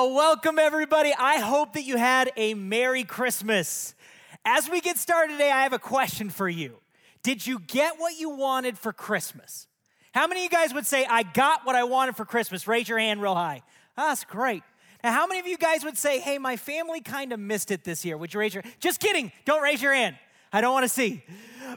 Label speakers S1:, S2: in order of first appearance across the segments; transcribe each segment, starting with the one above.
S1: Well, welcome everybody. I hope that you had a Merry Christmas. As we get started today, I have a question for you. Did you get what you wanted for Christmas? How many of you guys would say, I got what I wanted for Christmas? Raise your hand real high. Oh, that's great. Now, how many of you guys would say, hey, my family kind of missed it this year? Would you raise your Just kidding. Don't raise your hand. I don't want to see.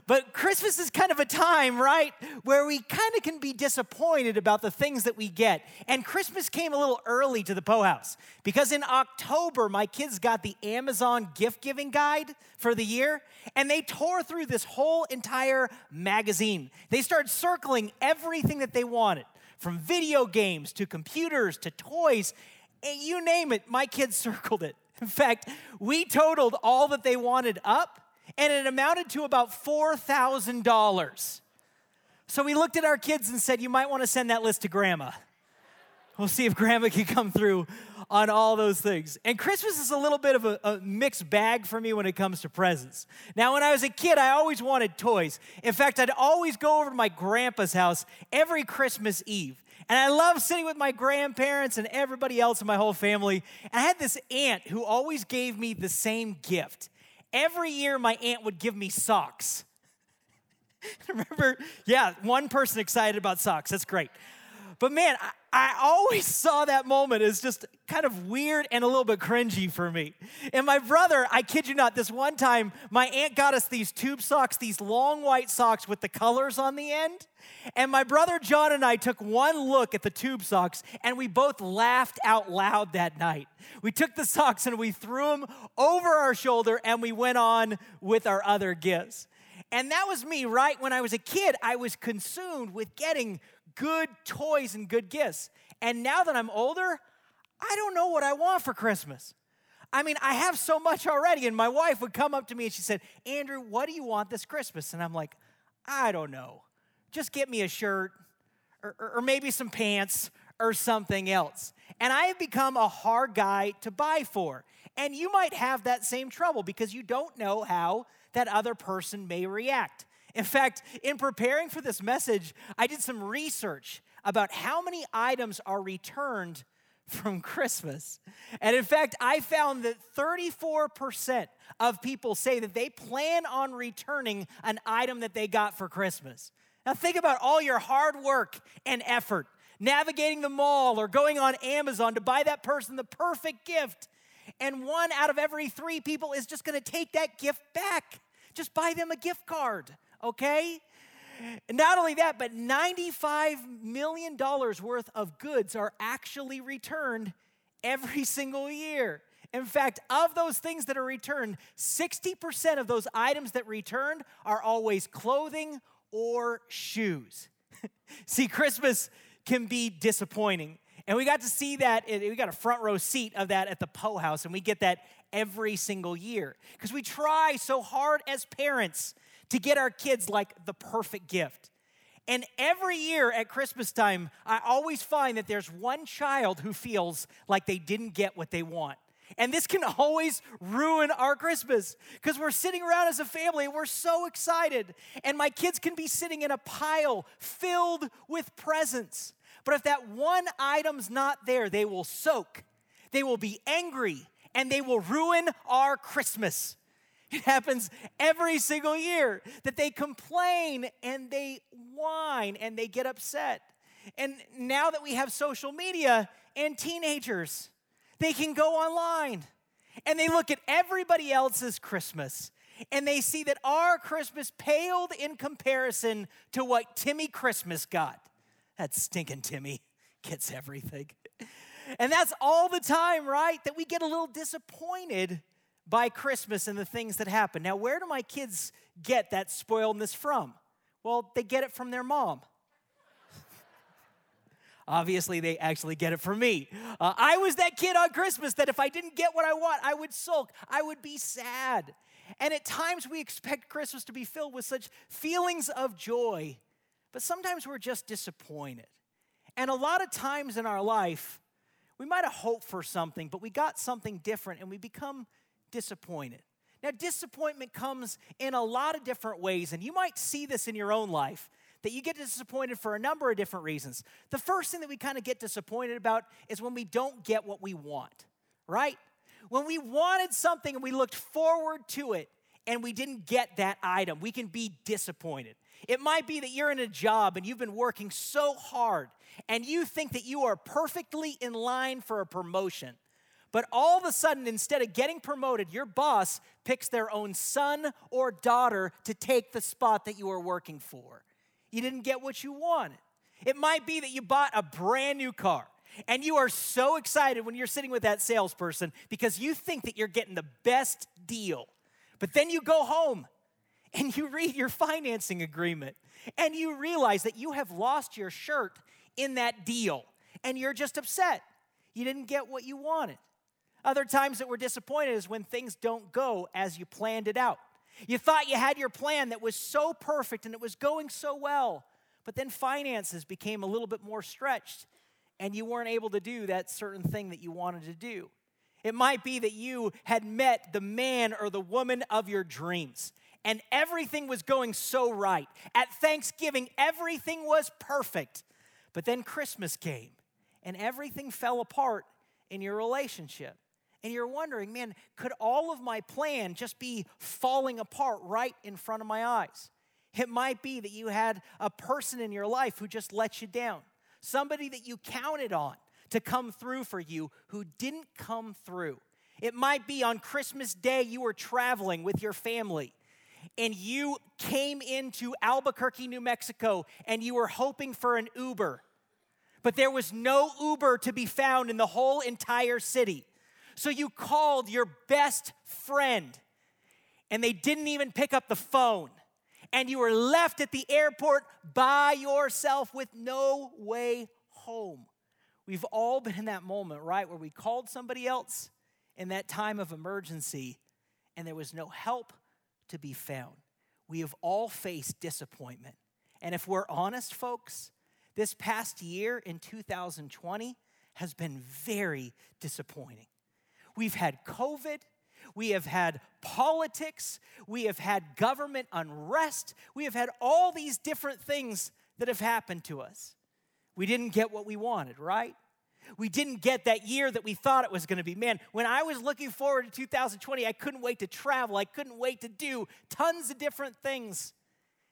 S1: But Christmas is kind of a time, right, where we kind of can be disappointed about the things that we get. And Christmas came a little early to the Poe House because in October, my kids got the Amazon gift giving guide for the year, and they tore through this whole entire magazine. They started circling everything that they wanted from video games to computers to toys, you name it, my kids circled it. In fact, we totaled all that they wanted up and it amounted to about $4,000. So we looked at our kids and said, You might want to send that list to grandma. We'll see if grandma can come through on all those things. And Christmas is a little bit of a, a, mixed bag for me when it comes to presents. Now, when I was a kid, I always wanted toys. In fact, I'd always go over to my grandpa's house every Christmas Eve. And I love sitting with my grandparents and everybody else in my whole family. And I had this aunt who always gave me the same gift. Every year, my aunt would give me socks. Remember? Yeah, one person excited about socks. That's great. But man, I, I, always saw that moment as just kind of weird and a little bit cringy for me. And my brother, I kid you not, this one time, my aunt got us these tube socks, these long white socks with the colors on the end. And my brother John and I took one look at the tube socks and we both laughed out loud that night. We took the socks and we threw them over our shoulder and we went on with our other gifts. And that was me, right? When I was a kid, I was consumed with getting good toys and good gifts. And now that I'm older, I don't know what I want for Christmas. I mean, I have so much already. And my wife would come up to me and she said, Andrew, what do you want this Christmas? And I'm like, I don't know just get me a shirt or, or, or maybe some pants or something else. And I have become a hard guy to buy for. And you might have that same trouble because you don't know how that other person may react. In fact, in preparing for this message, I did some research about how many items are returned from Christmas. And in fact, I found that 34% of people say that they plan on returning an item that they got for Christmas. Now, think about all your hard work and effort navigating the mall or going on Amazon to buy that person the perfect gift. And one out of every three people is just gonna take that gift back. Just buy them a gift card, okay? And not only that, but $95 million worth of goods are actually returned every single year. In fact, of those things that are returned, 60% of those items that returned are always clothing or shoes. see, Christmas can be disappointing. And we got to see that, we got a front row seat of that at the Poe House, and we get that every single year. Because we try so hard as parents to get our kids like the perfect gift. And every year at Christmas time, I always find that there's one child who feels like they didn't get what they want. And this can always ruin our Christmas because we're sitting around as a family and we're so excited. And my kids can be sitting in a pile filled with presents. But if that one item's not there, they will soak, they will be angry, and they will ruin our Christmas. It happens every single year that they complain and they whine and they get upset. And now that we have social media and teenagers, they can go online and they look at everybody else's Christmas and they see that our Christmas paled in comparison to what Timmy Christmas got. That stinking Timmy gets everything. And that's all the time, right? That we get a little disappointed by Christmas and the things that happen. Now, where do my kids get that spoiledness from? Well, they get it from their mom. Obviously, they actually get it from me. Uh, I was that kid on Christmas that if I didn't get what I want, I would sulk, I would be sad. And at times, we expect Christmas to be filled with such feelings of joy, but sometimes we're just disappointed. And a lot of times in our life, We might have hoped for something, but we got something different and we become disappointed. Now, disappointment comes in a lot of different ways, and you might see this in your own life that you get disappointed for a number of different reasons. The first thing that we kind of get disappointed about is when we don't get what we want, right? When we wanted something and we looked forward to it and we didn't get that item, we can be disappointed. It might be that you're in a job and you've been working so hard and you think that you are perfectly in line for a promotion. But all of a sudden, instead of getting promoted, your boss picks their own son or daughter to take the spot that you are working for. You didn't get what you wanted. It might be that you bought a brand new car and you are so excited when you're sitting with that salesperson because you think that you're getting the best deal. But then you go home and you read your financing agreement and you realize that you have lost your shirt in that deal and you're just upset. You didn't get what you wanted. Other times that we're disappointed is when things don't go as you planned it out. You thought you had your plan that was so perfect and it was going so well, but then finances became a little bit more stretched and you weren't able to do that certain thing that you wanted to do. It might be that you had met the man or the woman of your dreams and everything was going so right. At Thanksgiving, everything was perfect. But then Christmas came and everything fell apart in your relationship and you're wondering, man, could all of my plan just be falling apart right in front of my eyes? It might be that you had a person in your life who just let you down, somebody that you counted on to come through for you who didn't come through. It might be on Christmas Day you were traveling with your family and you came into Albuquerque, New Mexico, and you were hoping for an Uber, but there was no Uber to be found in the whole entire city. So you called your best friend and they didn't even pick up the phone. And you were left at the airport by yourself with no way home. We've all been in that moment, right, where we called somebody else in that time of emergency and there was no help to be found. We have all faced disappointment. And if we're honest, folks, this past year in 2020 has been very disappointing. We've had COVID. We have had politics. We have had government unrest. We have had all these different things that have happened to us. We didn't get what we wanted, right? We didn't get that year that we thought it was going to be. Man, when I was looking forward to 2020, I couldn't wait to travel. I couldn't wait to do tons of different things.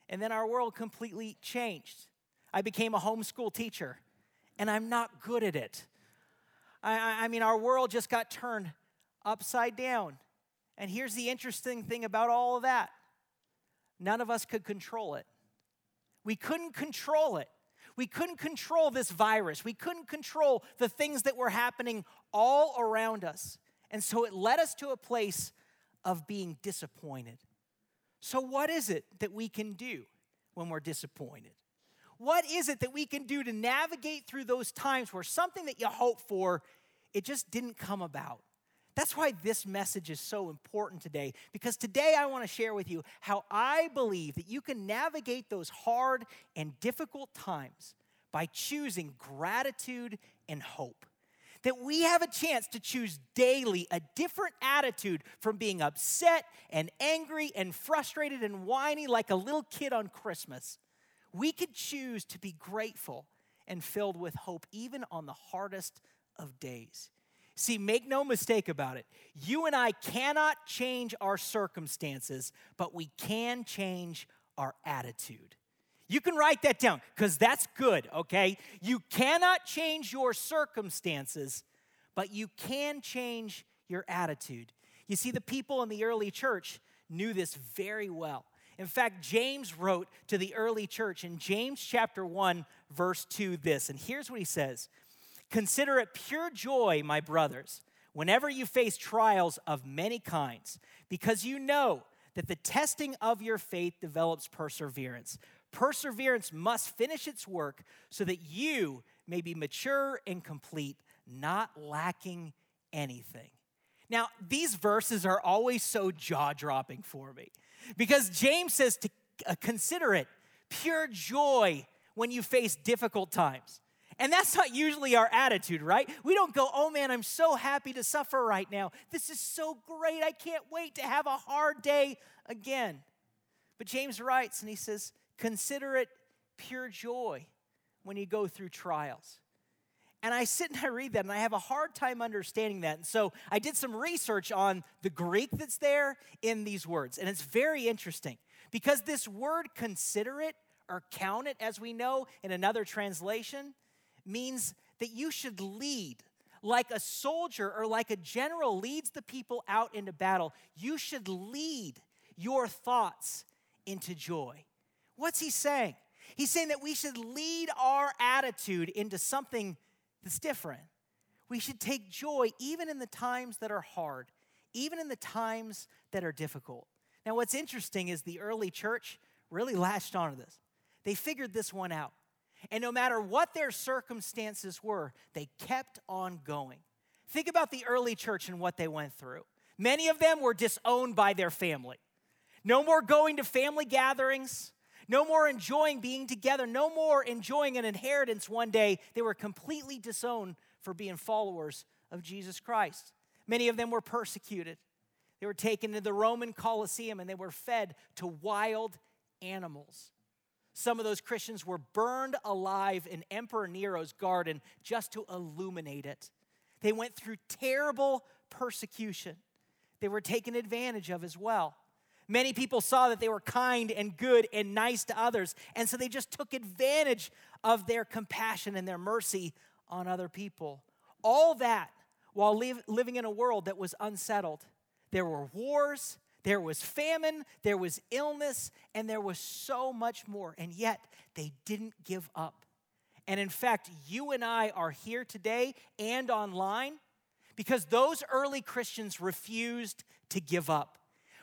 S1: And then our world completely changed. I became a homeschool teacher, and I'm not good at it. I, I mean, our world just got turned upside down. And here's the interesting thing about all of that none of us could control it. We couldn't control it. We couldn't control this virus. We couldn't control the things that were happening all around us. And so it led us to a place of being disappointed. So, what is it that we can do when we're disappointed? What is it that we can do to navigate through those times where something that you hope for, it just didn't come about? That's why this message is so important today, because today I want to share with you how I believe that you can navigate those hard and difficult times by choosing gratitude and hope. That we have a chance to choose daily a different attitude from being upset and angry and frustrated and whiny like a little kid on Christmas we could choose to be grateful and filled with hope even on the hardest of days. See, make no mistake about it. You and I cannot change our circumstances, but we can change our attitude. You can write that down because that's good, okay? You cannot change your circumstances, but you can change your attitude. You see, the people in the early church knew this very well. In fact, James wrote to the early church in James chapter 1, verse 2, this. And here's what he says Consider it pure joy, my brothers, whenever you face trials of many kinds, because you know that the testing of your faith develops perseverance. Perseverance must finish its work so that you may be mature and complete, not lacking anything. Now, these verses are always so jaw dropping for me because James says to uh, consider it pure joy when you face difficult times. And that's not usually our attitude, right? We don't go, oh man, I'm so happy to suffer right now. This is so great. I can't wait to have a hard day again. But James writes and he says, consider it pure joy when you go through trials. And I sit and I read that and I have a hard time understanding that. And so I did some research on the Greek that's there in these words. And it's very interesting because this word consider it or count it, as we know in another translation, means that you should lead. Like a soldier or like a general leads the people out into battle, you should lead your thoughts into joy. What's he saying? He's saying that we should lead our attitude into something that's different. We should take joy even in the times that are hard, even in the times that are difficult. Now, what's interesting is the early church really latched onto this. They figured this one out. And no matter what their circumstances were, they kept on going. Think about the early church and what they went through. Many of them were disowned by their family. No more going to family gatherings, no more enjoying being together, no more enjoying an inheritance one day. They were completely disowned for being followers of Jesus Christ. Many of them were persecuted. They were taken to the Roman Colosseum and they were fed to wild animals. Some of those Christians were burned alive in Emperor Nero's garden just to illuminate it. They went through terrible persecution. They were taken advantage of as well. Many people saw that they were kind and good and nice to others, and so they just took advantage of their compassion and their mercy on other people. All that while live, living in a world that was unsettled. There were wars, there was famine, there was illness, and there was so much more, and yet they didn't give up. And in fact, you and I are here today and online because those early Christians refused to give up.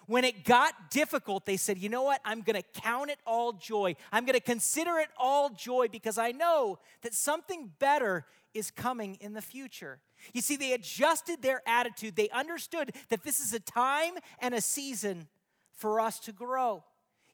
S1: When it got difficult, they said, you know what? I'm going to count it all joy. I'm going to consider it all joy because I know that something better is coming in the future. You see, they adjusted their attitude. They understood that this is a time and a season for us to grow.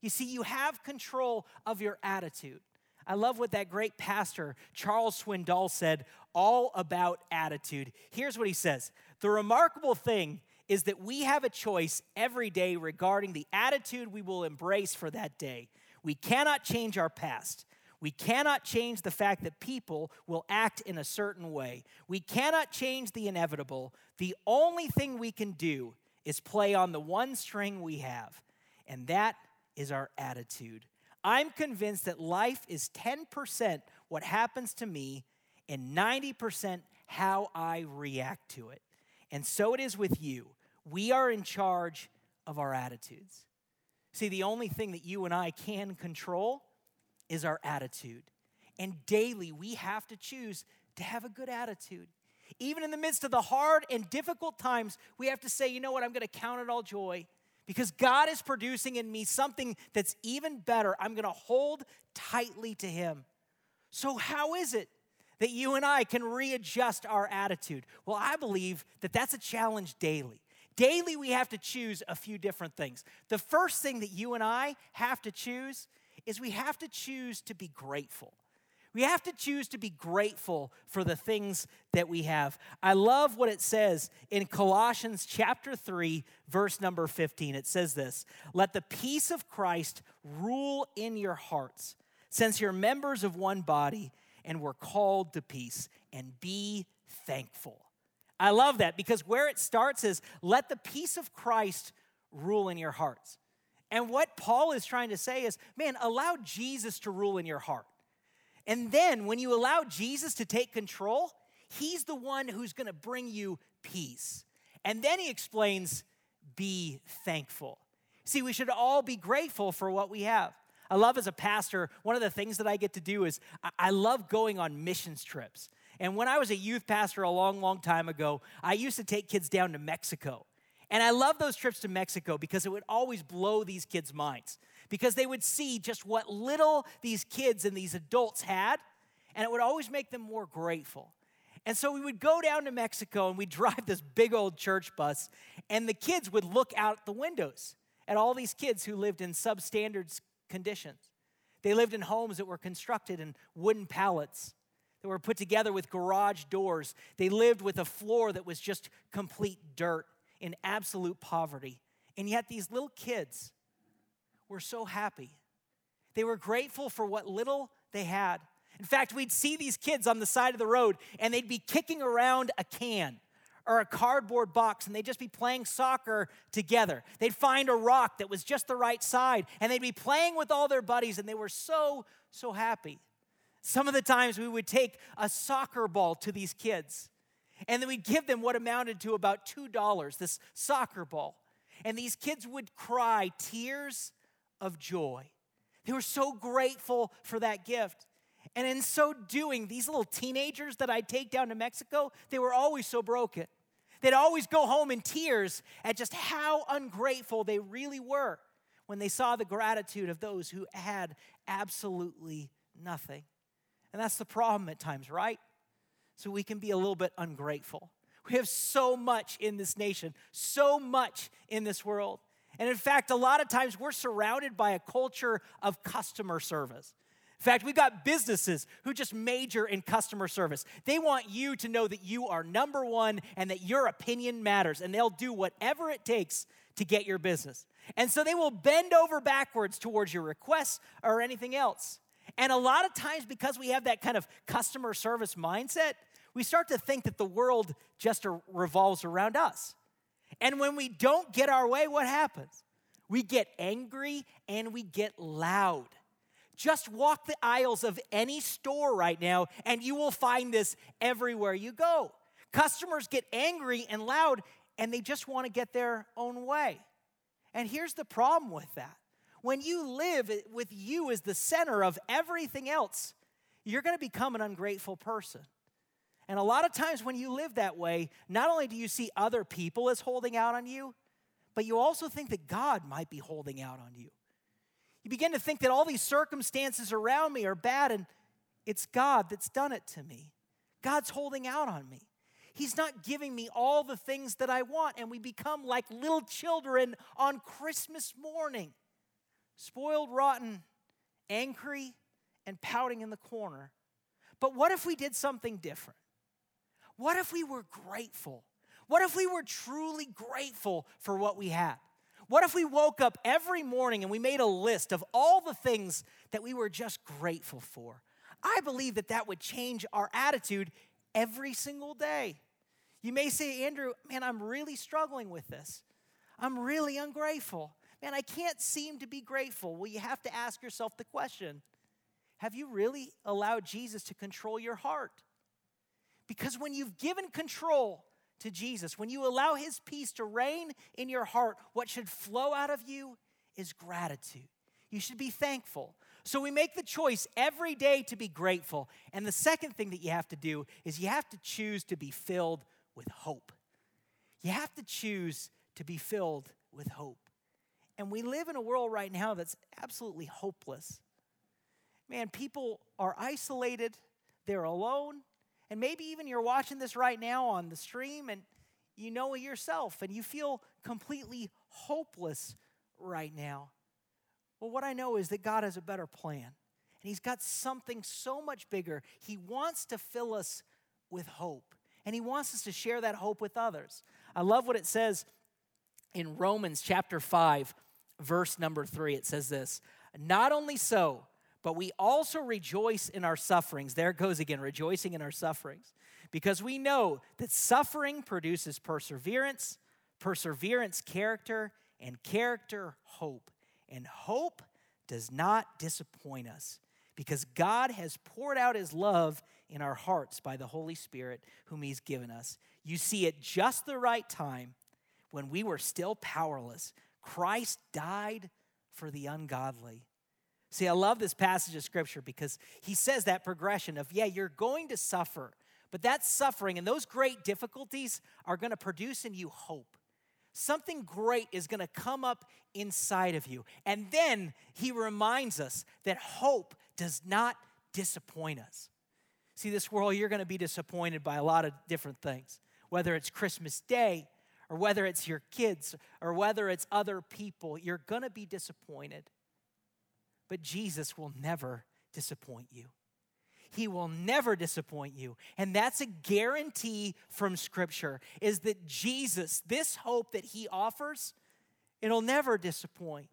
S1: You see, you have control of your attitude. I love what that great pastor, Charles Swindoll, said all about attitude. Here's what he says The remarkable thing is that we have a choice every day regarding the attitude we will embrace for that day. We cannot change our past. We cannot change the fact that people will act in a certain way. We cannot change the inevitable. The only thing we can do is play on the one string we have, and that is our attitude. I'm convinced that life is 10% what happens to me and 90% how I react to it. And so it is with you. We are in charge of our attitudes. See, the only thing that you and I can control is our attitude. And daily, we have to choose to have a good attitude. Even in the midst of the hard and difficult times, we have to say, you know what, I'm going to count it all joy because God is producing in me something that's even better. I'm going to hold tightly to Him. So, how is it that you and I can readjust our attitude? Well, I believe that that's a challenge daily. Daily, we have to choose a few different things. The first thing that you and I have to choose is we have to choose to be grateful. We have to choose to be grateful for the things that we have. I love what it says in Colossians chapter 3, verse number 15. It says this Let the peace of Christ rule in your hearts, since you're members of one body and we're called to peace, and be thankful. I love that because where it starts is let the peace of Christ rule in your hearts. And what Paul is trying to say is, man, allow Jesus to rule in your heart. And then when you allow Jesus to take control, he's the one who's going to bring you peace. And then he explains, be thankful. See, we should all be grateful for what we have. I love as a pastor, one of the things that I get to do is I love going on missions trips. And when I was a youth pastor a long, long time ago, I used to take kids down to Mexico. And I love those trips to Mexico because it would always blow these kids' minds because they would see just what little these kids and these adults had, and it would always make them more grateful. And so we would go down to Mexico and we'd drive this big old church bus, and the kids would look out the windows at all these kids who lived in substandard conditions. They lived in homes that were constructed in wooden pallets. that were put together with garage doors. They lived with a floor that was just complete dirt in absolute poverty. And yet, these little kids were so happy. They were grateful for what little they had. In fact, we'd see these kids on the side of the road and they'd be kicking around a can or a cardboard box and they'd just be playing soccer together. They'd find a rock that was just the right side and they'd be playing with all their buddies and they were so, so happy. Some of the times we would take a soccer ball to these kids and then we'd give them what amounted to about $2, this soccer ball. And these kids would cry tears of joy. They were so grateful for that gift. And in so doing, these little teenagers that I'd take down to Mexico, they were always so broken. They'd always go home in tears at just how ungrateful they really were when they saw the gratitude of those who had absolutely nothing. And that's the problem at times, right? So we can be a little bit ungrateful. We have so much in this nation, so much in this world. And in fact, a lot of times we're surrounded by a culture of customer service. In fact, we've got businesses who just major in customer service. They want you to know that you are number one and that your opinion matters, and they'll do whatever it takes to get your business. And so they will bend over backwards towards your requests or anything else. And a lot of times, because we have that kind of customer service mindset, we start to think that the world just revolves around us. And when we don't get our way, what happens? We get angry and we get loud. Just walk the aisles of any store right now, and you will find this everywhere you go. Customers get angry and loud, and they just want to get their own way. And here's the problem with that when you live with you as the center of everything else, you're going to become an ungrateful person. And a lot of times when you live that way, not only do you see other people as holding out on you, but you also think that God might be holding out on you. You begin to think that all these circumstances around me are bad and it's God that's done it to me. God's holding out on me. He's not giving me all the things that I want, and we become like little children on Christmas morning, spoiled, rotten, angry, and pouting in the corner. But what if we did something different? What if we were grateful? What if we were truly grateful for what we had? What if we woke up every morning and we made a list of all the things that we were just grateful for? I believe that that would change our attitude every single day. You may say, Andrew, man, I'm really struggling with this. I'm really ungrateful. Man, I can't seem to be grateful. Well, you have to ask yourself the question Have you really allowed Jesus to control your heart? Because when you've given control to Jesus, when you allow His peace to reign in your heart, what should flow out of you is gratitude. You should be thankful. So we make the choice every day to be grateful. And the second thing that you have to do is you have to choose to be filled with hope. You have to choose to be filled with hope. And we live in a world right now that's absolutely hopeless. Man, people are isolated, they're alone, and maybe even you're watching this right now on the stream and you know it yourself and you feel completely hopeless right now. Well, what I know is that God has a better plan. And He's got something so much bigger. He wants to fill us with hope. And He wants us to share that hope with others. I love what it says in Romans chapter 5, verse number 3. It says this Not only so, but we also rejoice in our sufferings. There goes again, rejoicing in our sufferings, because we know that suffering produces perseverance, perseverance, character, and character, hope. And hope does not disappoint us because God has poured out his love in our hearts by the Holy Spirit, whom he's given us. You see, at just the right time, when we were still powerless, Christ died for the ungodly. See, I love this passage of scripture because he says that progression of, yeah, you're going to suffer, but that suffering and those great difficulties are going to produce in you hope. Something great is going to come up inside of you. And then he reminds us that hope does not disappoint us. See, this world, you're going to be disappointed by a lot of different things, whether it's Christmas Day or whether it's your kids or whether it's other people, you're going to be disappointed. But Jesus will never disappoint you. He will never disappoint you. And that's a guarantee from Scripture is that Jesus, this hope that He offers, it'll never disappoint.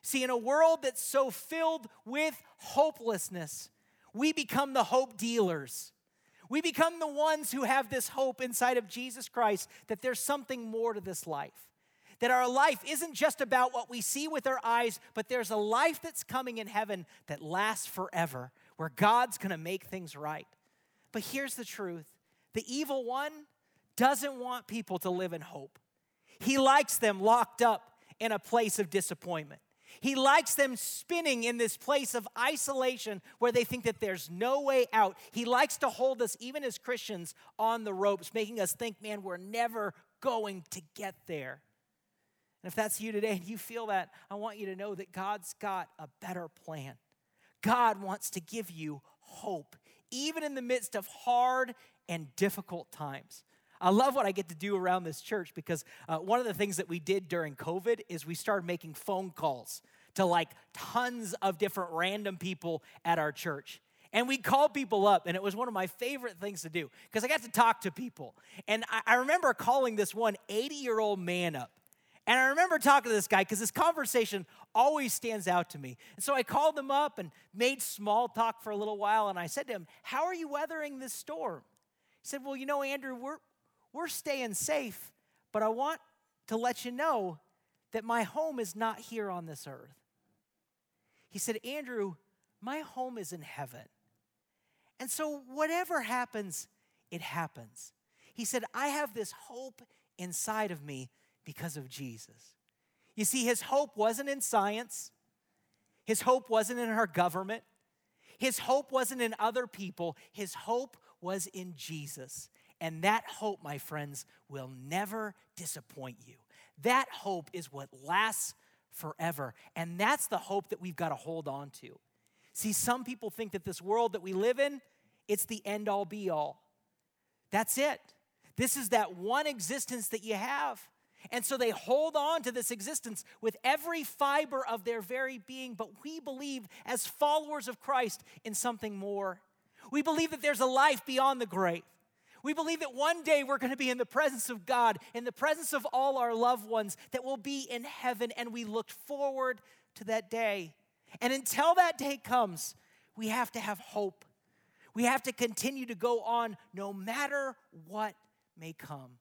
S1: See, in a world that's so filled with hopelessness, we become the hope dealers. We become the ones who have this hope inside of Jesus Christ that there's something more to this life. That our life isn't just about what we see with our eyes, but there's a life that's coming in heaven that lasts forever, where God's gonna make things right. But here's the truth the evil one doesn't want people to live in hope, he likes them locked up in a place of disappointment. He likes them spinning in this place of isolation where they think that there's no way out. He likes to hold us, even as Christians, on the ropes, making us think, man, we're never going to get there. And if that's you today and you feel that, I want you to know that God's got a better plan. God wants to give you hope, even in the midst of hard and difficult times. I love what I get to do around this church because uh, one of the things that we did during COVID is we started making phone calls to like tons of different random people at our church. And we called people up, and it was one of my favorite things to do because I got to talk to people. And I, I remember calling this one 80 year old man up. And I remember talking to this guy because this conversation always stands out to me. And so I called him up and made small talk for a little while. And I said to him, How are you weathering this storm? He said, Well, you know, Andrew, we're, we're staying safe, but I want to let you know that my home is not here on this earth. He said, Andrew, my home is in heaven. And so whatever happens, it happens. He said, I have this hope inside of me because of Jesus. You see, his hope wasn't in science, his hope wasn't in our government, his hope wasn't in other people, his hope was in Jesus. And that hope, my friends, will never disappoint you. That hope is what lasts forever. And that's the hope that we've got to hold on to. See, some people think that this world that we live in, it's the end all be all. That's it. This is that one existence that you have. And so they hold on to this existence with every fiber of their very being. But we believe, as followers of Christ, in something more. We believe that there's a life beyond the grave. We believe that one day we're going to be in the presence of God, in the presence of all our loved ones, that will be in heaven, and we look forward to that day. And until that day comes, we have to have hope. We have to continue to go on no matter what may come.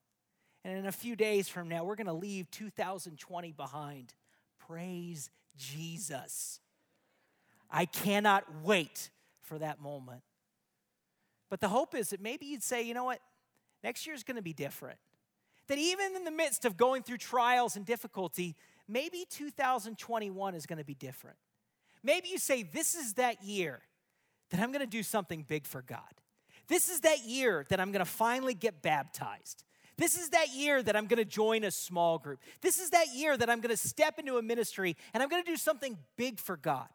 S1: And in a few days from now, we're going to leave 2020 behind. Praise Jesus. I cannot wait for that moment. But the hope is that maybe you'd say, you know what? Next year's going to be different. That even in the midst of going through trials and difficulty, maybe 2021 is going to be different. Maybe you say, this is that year that I'm going to do something big for God. This is that year that I'm going to finally get baptized. This is that year that I'm going to join a small group. This is that year that I'm going to step into a ministry and I'm going to do something big for God.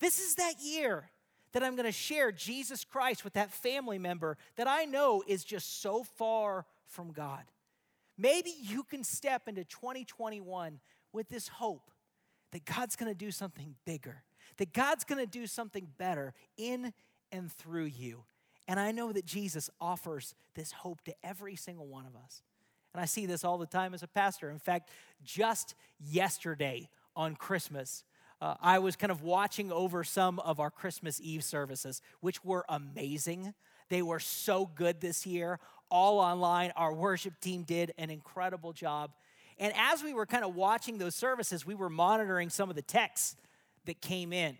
S1: This is that year that I'm going to share Jesus Christ with that family member that I know is just so far from God. Maybe you can step into 2021 with this hope that God's going to do something bigger, that God's going to do something better in and through you. And I know that Jesus offers this hope to every single one of us. And I see this all the time as a pastor. In fact, just yesterday on Christmas, uh, I was kind of watching over some of our Christmas Eve services, which were amazing. They were so good this year, all online. Our worship team did an incredible job. And as we were kind of watching those services, we were monitoring some of the texts that came in.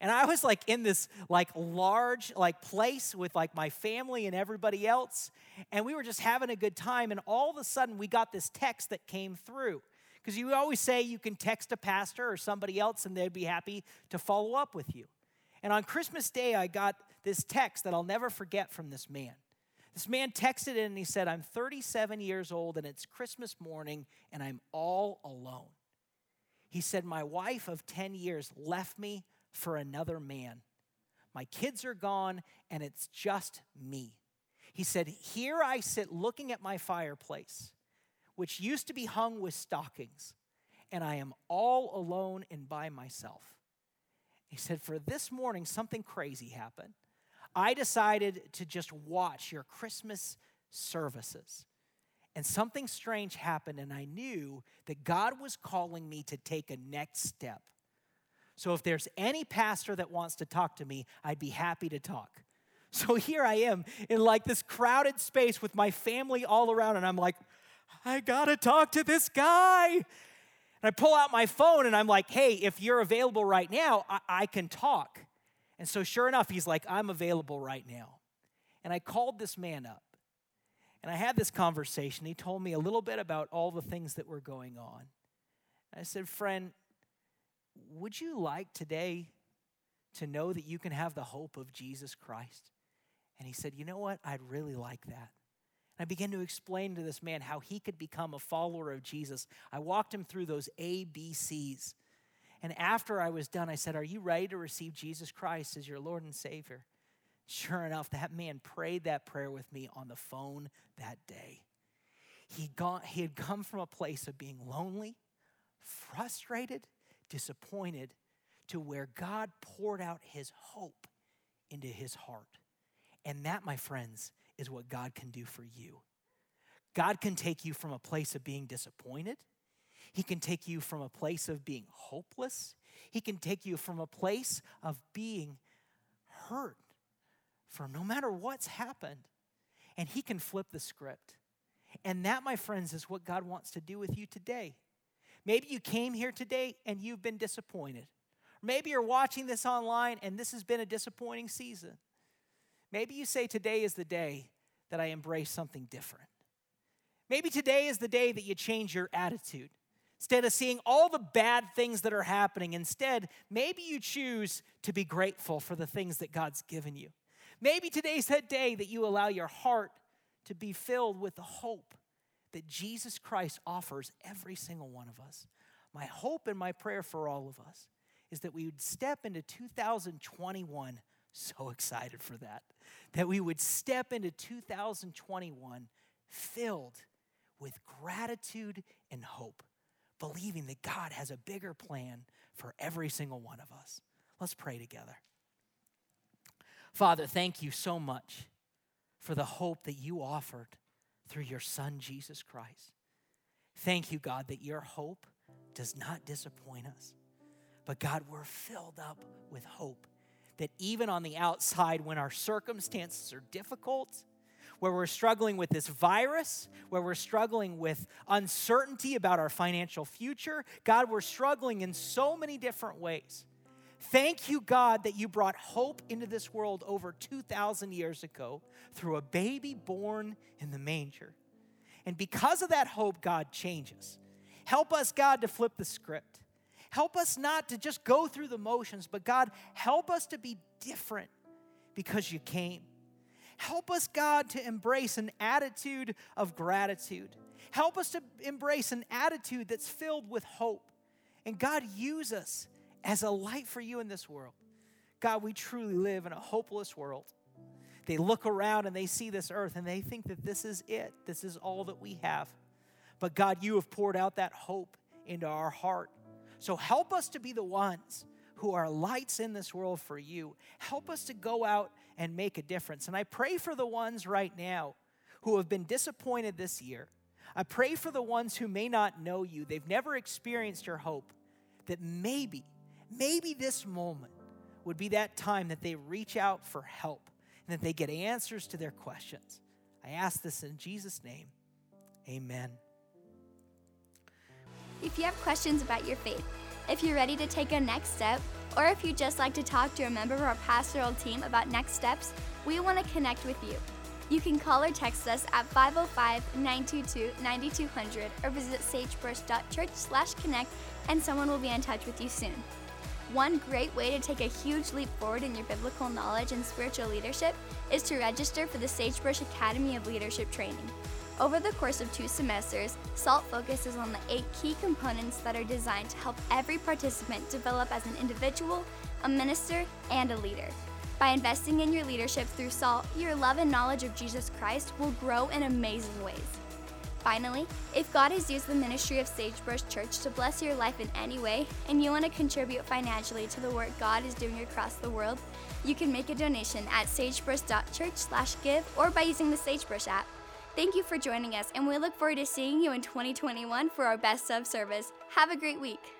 S1: And I was like in this like large like place with like my family and everybody else and we were just having a good time and all of a sudden we got this text that came through. Because you always say you can text a pastor or somebody else and they'd be happy to follow up with you. And on Christmas Day, I got this text that I'll never forget from this man. This man texted in and he said, I'm 37 years old and it's Christmas morning and I'm all alone. He said, My wife of 10 years left me for another man. My kids are gone and it's just me. He said, Here I sit looking at my fireplace which used to be hung with stockings, and I am all alone and by myself. He said, For this morning, something crazy happened. I decided to just watch your Christmas services. And something strange happened, and I knew that God was calling me to take a next step. So if there's any pastor that wants to talk to me, I'd be happy to talk. So here I am in like this crowded space with my family all around, and I'm like, I gotta talk to this guy. And I pull out my phone and I'm like, hey, if you're available right now, I, I can talk. And so, sure enough, he's like, I'm available right now. And I called this man up and I had this conversation. He told me a little bit about all the things that were going on. I said, Friend, would you like today to know that you can have the hope of Jesus Christ? And he said, You know what? I'd really like that. And I began to explain to this man how he could become a follower of Jesus. I walked him through those ABCs. And after I was done, I said, Are you ready to receive Jesus Christ as your Lord and Savior? Sure enough, that man prayed that prayer with me on the phone that day. He, got, he had come from a place of being lonely, frustrated, disappointed, to where God poured out his hope into his heart. And that, my friends, is what God can do for you. God can take you from a place of being disappointed. He can take you from a place of being hopeless. He can take you from a place of being hurt for no matter what's happened. And He can flip the script. And that, my friends, is what God wants to do with you today. Maybe you came here today and you've been disappointed. Maybe you're watching this online and this has been a disappointing season. Maybe you say today is the day that I embrace something different. Maybe today is the day that you change your attitude. Instead of seeing all the bad things that are happening, instead, maybe you choose to be grateful for the things that God's given you. Maybe today's that day that you allow your heart to be filled with the hope that Jesus Christ offers every single one of us. My hope and my prayer for all of us is that we would step into 2021 so excited for that. That we would step into 2021 filled with gratitude and hope, believing that God has a bigger plan for every single one of us. Let's pray together. Father, thank you so much for the hope that you offered through your Son, Jesus Christ. Thank you, God, that your hope does not disappoint us. But God, we're filled up with hope that even on the outside, when our circumstances are difficult, where we're struggling with this virus, where we're struggling with uncertainty about our financial future, God, we're struggling in so many different ways. Thank you, God, that you brought hope into this world over 2,000 years ago through a baby born in the manger. And because of that hope, God changes. Help us, God, to flip the script. Help us not to just go through the motions, but God, help us to be different because you came. Help us, God, to embrace an attitude of gratitude. Help us to embrace an attitude that's filled with hope. And God, use us as a light for you in this world. God, we truly live in a hopeless world. They look around and they see this earth and they think that this is it, this is all that we have. But God, you have poured out that hope into our heart. So help us to be the ones who are lights in this world for you. Help us to go out and make a difference. And I pray for the ones right now who have been disappointed this year. I pray for the ones who may not know you, they've never experienced your hope, that maybe maybe this moment would be that time that they reach out for help and that they get answers to their questions. I ask this in Jesus' name. Amen.
S2: If you have questions about your faith, if you're ready to take a next step, or if you'd just like to talk to a member of our pastoral team about next steps, we want to connect with you. You can call or text us at 505-922-9200 or visit sagebrush.church slash connect and someone will be in touch with you soon. One great way to take a huge leap forward in your biblical knowledge and spiritual leadership is to register for the Sagebrush Academy of Leadership Training. Over the course of two semesters, SALT focuses on the eight key components that are designed to help every participant develop as an individual, a minister, and a leader. By investing in your leadership through SALT, your love and knowledge of Jesus Christ will grow in amazing ways. Finally, if God has used the ministry of Sagebrush Church to bless your life in any way, and you want to contribute financially to the work God is doing across the world, you can make a donation at sagebrush.church/give or by using the Sagebrush app. Thank you for joining us, and we look forward to seeing you in 2021 for our Best of service. Have a great week.